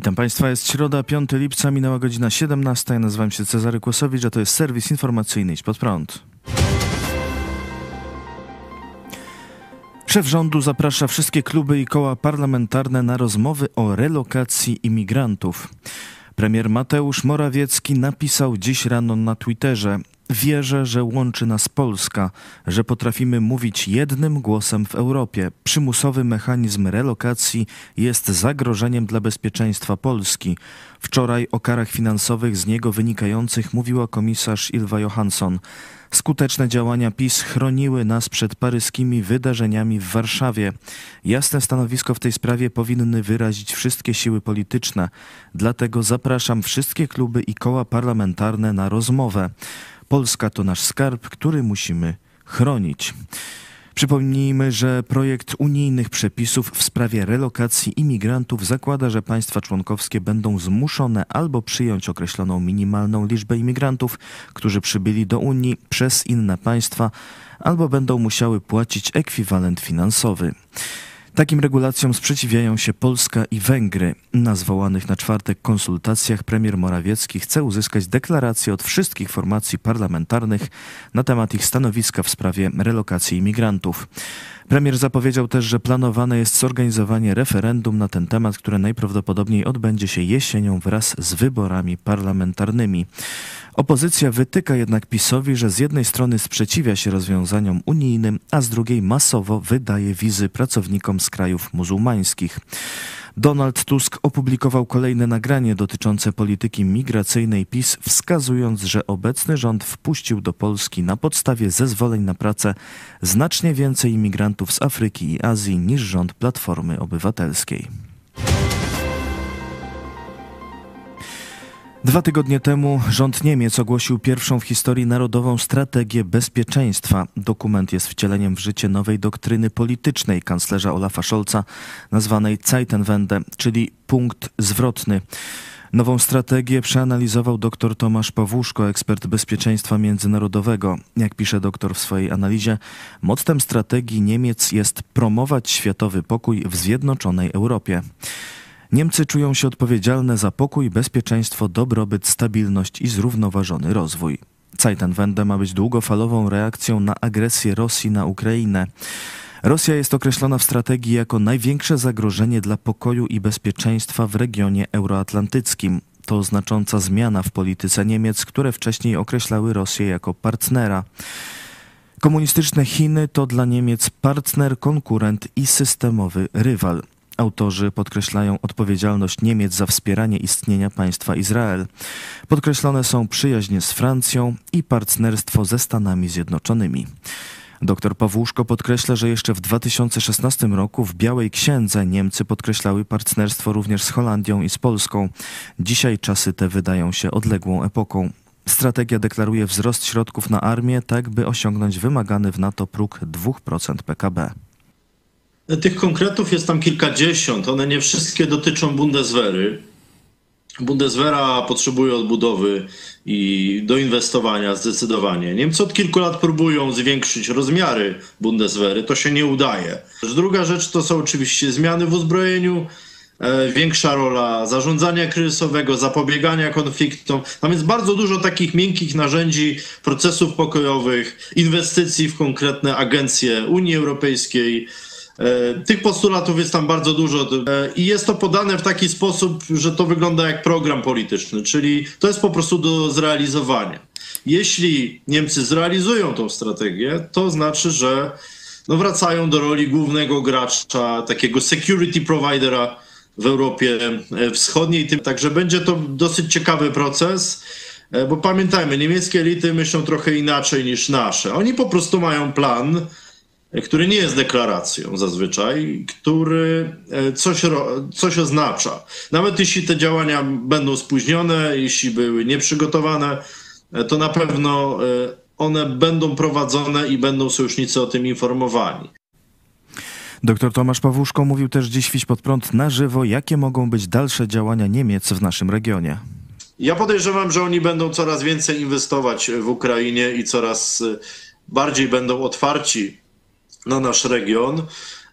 Witam Państwa, jest środa, 5 lipca, minęła godzina 17. Ja nazywam się Cezary Kłosowicz, a to jest serwis informacyjny Idź Pod Prąd. Szef rządu zaprasza wszystkie kluby i koła parlamentarne na rozmowy o relokacji imigrantów. Premier Mateusz Morawiecki napisał dziś rano na Twitterze: Wierzę, że łączy nas Polska, że potrafimy mówić jednym głosem w Europie. Przymusowy mechanizm relokacji jest zagrożeniem dla bezpieczeństwa Polski. Wczoraj o karach finansowych z niego wynikających mówiła komisarz Ilva Johansson. Skuteczne działania PiS chroniły nas przed paryskimi wydarzeniami w Warszawie. Jasne stanowisko w tej sprawie powinny wyrazić wszystkie siły polityczne. Dlatego zapraszam wszystkie kluby i koła parlamentarne na rozmowę. Polska to nasz skarb, który musimy chronić. Przypomnijmy, że projekt unijnych przepisów w sprawie relokacji imigrantów zakłada, że państwa członkowskie będą zmuszone albo przyjąć określoną minimalną liczbę imigrantów, którzy przybyli do Unii przez inne państwa, albo będą musiały płacić ekwiwalent finansowy. Takim regulacjom sprzeciwiają się Polska i Węgry. Na zwołanych na czwartek konsultacjach premier Morawiecki chce uzyskać deklarację od wszystkich formacji parlamentarnych na temat ich stanowiska w sprawie relokacji imigrantów. Premier zapowiedział też, że planowane jest zorganizowanie referendum na ten temat, które najprawdopodobniej odbędzie się jesienią wraz z wyborami parlamentarnymi. Opozycja wytyka jednak PiSowi, że z jednej strony sprzeciwia się rozwiązaniom unijnym, a z drugiej masowo wydaje wizy pracownikom z krajów muzułmańskich. Donald Tusk opublikował kolejne nagranie dotyczące polityki migracyjnej PiS, wskazując, że obecny rząd wpuścił do Polski na podstawie zezwoleń na pracę znacznie więcej imigrantów z Afryki i Azji niż rząd Platformy Obywatelskiej. Dwa tygodnie temu rząd Niemiec ogłosił pierwszą w historii narodową strategię bezpieczeństwa. Dokument jest wcieleniem w życie nowej doktryny politycznej kanclerza Olafa Scholza, nazwanej Zeitenwende, czyli punkt zwrotny. Nową strategię przeanalizował dr Tomasz Pawłuszko, ekspert bezpieczeństwa międzynarodowego. Jak pisze doktor w swojej analizie, mottem strategii Niemiec jest promować światowy pokój w zjednoczonej Europie. Niemcy czują się odpowiedzialne za pokój, bezpieczeństwo, dobrobyt, stabilność i zrównoważony rozwój. Zeitenwende ma być długofalową reakcją na agresję Rosji na Ukrainę. Rosja jest określona w strategii jako największe zagrożenie dla pokoju i bezpieczeństwa w regionie euroatlantyckim. To znacząca zmiana w polityce Niemiec, które wcześniej określały Rosję jako partnera. Komunistyczne Chiny to dla Niemiec partner, konkurent i systemowy rywal. Autorzy podkreślają odpowiedzialność Niemiec za wspieranie istnienia państwa Izrael. Podkreślone są przyjaźnie z Francją i partnerstwo ze Stanami Zjednoczonymi. Dr Pawłuszko podkreśla, że jeszcze w 2016 roku w Białej Księdze Niemcy podkreślały partnerstwo również z Holandią i z Polską. Dzisiaj czasy te wydają się odległą epoką. Strategia deklaruje wzrost środków na armię, tak by osiągnąć wymagany w NATO próg 2% PKB. Tych konkretów jest tam kilkadziesiąt. One nie wszystkie dotyczą Bundeswehry. Bundeswehra potrzebuje odbudowy i doinwestowania zdecydowanie. Niemcy od kilku lat próbują zwiększyć rozmiary Bundeswehry. To się nie udaje. Druga rzecz to są oczywiście zmiany w uzbrojeniu, e, większa rola zarządzania kryzysowego, zapobiegania konfliktom. Tam jest bardzo dużo takich miękkich narzędzi, procesów pokojowych, inwestycji w konkretne agencje Unii Europejskiej, tych postulatów jest tam bardzo dużo e, i jest to podane w taki sposób, że to wygląda jak program polityczny, czyli to jest po prostu do zrealizowania. Jeśli Niemcy zrealizują tą strategię, to znaczy, że no wracają do roli głównego gracza, takiego security providera w Europie e, Wschodniej. Także będzie to dosyć ciekawy proces, bo pamiętajmy, niemieckie elity myślą trochę inaczej niż nasze. Oni po prostu mają plan, który nie jest deklaracją zazwyczaj, który e, coś, coś oznacza. Nawet jeśli te działania będą spóźnione, jeśli były nieprzygotowane, e, to na pewno e, one będą prowadzone i będą sojusznicy o tym informowani. Doktor Tomasz Pawłuszko mówił też dziś Wiś pod prąd na żywo, jakie mogą być dalsze działania Niemiec w naszym regionie. Ja podejrzewam, że oni będą coraz więcej inwestować w Ukrainie i coraz bardziej będą otwarci na nasz region.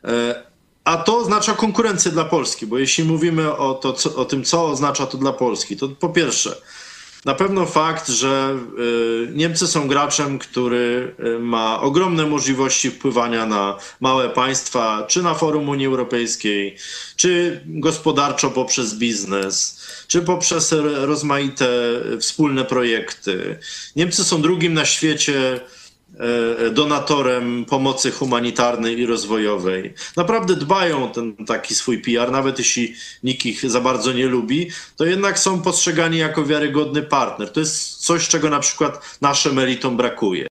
E, a to oznacza konkurencję dla Polski, bo jeśli mówimy o, to, co, o tym, co oznacza to dla Polski, to po pierwsze, na pewno fakt, że y, Niemcy są graczem, który y, ma ogromne możliwości wpływania na małe państwa, czy na forum Unii Europejskiej, czy gospodarczo poprzez biznes, czy poprzez rozmaite wspólne projekty. Niemcy są drugim na świecie E, donatorem pomocy humanitarnej i rozwojowej. Naprawdę dbają o ten taki swój PR, nawet jeśli nikt ich za bardzo nie lubi, to jednak są postrzegani jako wiarygodny partner. To jest coś, czego na przykład naszym elitom brakuje.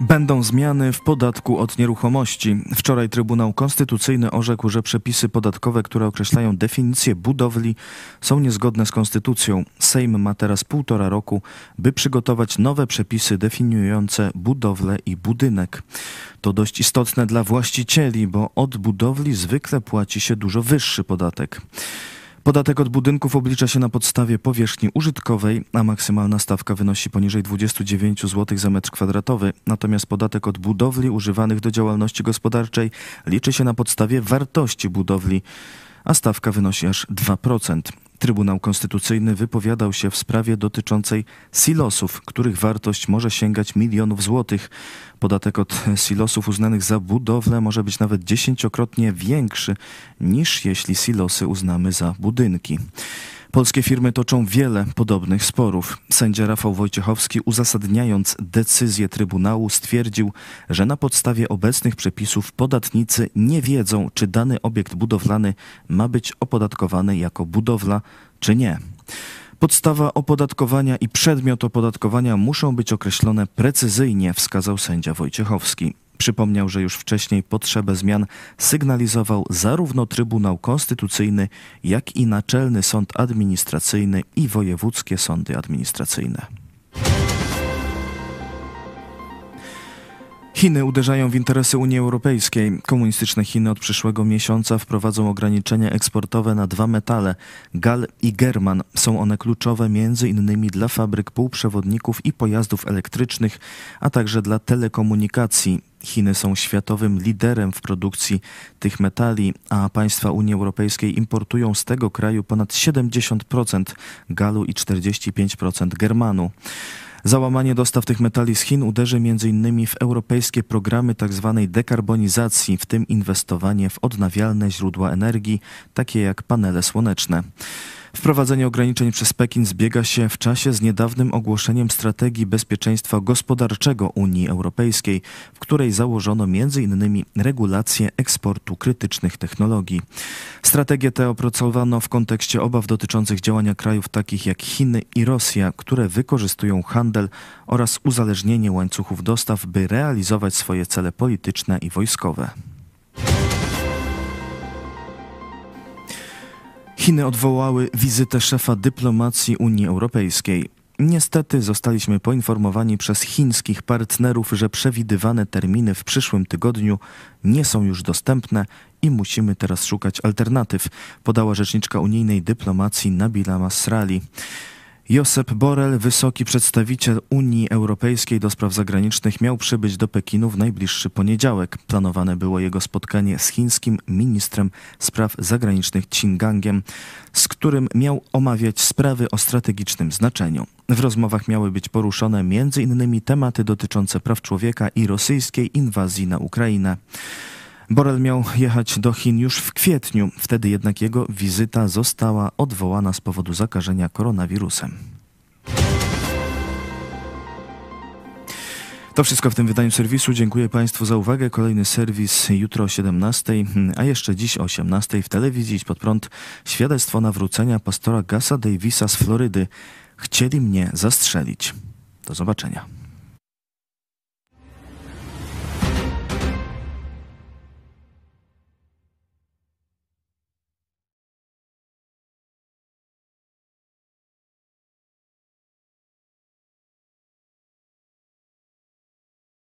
Będą zmiany w podatku od nieruchomości. Wczoraj Trybunał Konstytucyjny orzekł, że przepisy podatkowe, które określają definicję budowli, są niezgodne z konstytucją. Sejm ma teraz półtora roku, by przygotować nowe przepisy definiujące budowlę i budynek. To dość istotne dla właścicieli, bo od budowli zwykle płaci się dużo wyższy podatek. Podatek od budynków oblicza się na podstawie powierzchni użytkowej, a maksymalna stawka wynosi poniżej 29 zł za metr kwadratowy. Natomiast podatek od budowli używanych do działalności gospodarczej liczy się na podstawie wartości budowli, a stawka wynosi aż 2%. Trybunał Konstytucyjny wypowiadał się w sprawie dotyczącej silosów, których wartość może sięgać milionów złotych. Podatek od silosów uznanych za budowlę może być nawet dziesięciokrotnie większy niż jeśli silosy uznamy za budynki. Polskie firmy toczą wiele podobnych sporów. Sędzia Rafał Wojciechowski, uzasadniając decyzję Trybunału, stwierdził, że na podstawie obecnych przepisów podatnicy nie wiedzą, czy dany obiekt budowlany ma być opodatkowany jako budowla, czy nie. Podstawa opodatkowania i przedmiot opodatkowania muszą być określone precyzyjnie, wskazał sędzia Wojciechowski. Przypomniał, że już wcześniej potrzebę zmian sygnalizował zarówno Trybunał Konstytucyjny, jak i Naczelny Sąd Administracyjny i wojewódzkie sądy administracyjne. Chiny uderzają w interesy Unii Europejskiej. Komunistyczne Chiny od przyszłego miesiąca wprowadzą ograniczenia eksportowe na dwa metale, gal i german. Są one kluczowe między innymi dla fabryk półprzewodników i pojazdów elektrycznych, a także dla telekomunikacji. Chiny są światowym liderem w produkcji tych metali, a państwa Unii Europejskiej importują z tego kraju ponad 70% galu i 45% germanu. Załamanie dostaw tych metali z Chin uderzy m.in. w europejskie programy tzw. Tak dekarbonizacji, w tym inwestowanie w odnawialne źródła energii, takie jak panele słoneczne. Wprowadzenie ograniczeń przez Pekin zbiega się w czasie z niedawnym ogłoszeniem strategii bezpieczeństwa gospodarczego Unii Europejskiej, w której założono m.in. regulację eksportu krytycznych technologii. Strategię tę opracowano w kontekście obaw dotyczących działania krajów takich jak Chiny i Rosja, które wykorzystują handel oraz uzależnienie łańcuchów dostaw, by realizować swoje cele polityczne i wojskowe. Chiny odwołały wizytę szefa dyplomacji Unii Europejskiej. Niestety zostaliśmy poinformowani przez chińskich partnerów, że przewidywane terminy w przyszłym tygodniu nie są już dostępne i musimy teraz szukać alternatyw, podała rzeczniczka unijnej dyplomacji Nabila Masrali. Josep Borrell, wysoki przedstawiciel Unii Europejskiej do spraw zagranicznych, miał przybyć do Pekinu w najbliższy poniedziałek. Planowane było jego spotkanie z chińskim ministrem spraw zagranicznych Qingangiem, z którym miał omawiać sprawy o strategicznym znaczeniu. W rozmowach miały być poruszone m.in. tematy dotyczące praw człowieka i rosyjskiej inwazji na Ukrainę. Borel miał jechać do Chin już w kwietniu, wtedy jednak jego wizyta została odwołana z powodu zakażenia koronawirusem. To wszystko w tym wydaniu serwisu. Dziękuję Państwu za uwagę. Kolejny serwis jutro o 17, a jeszcze dziś o 18 w telewizji pod prąd świadectwo nawrócenia pastora Gasa Davisa z Florydy. Chcieli mnie zastrzelić. Do zobaczenia.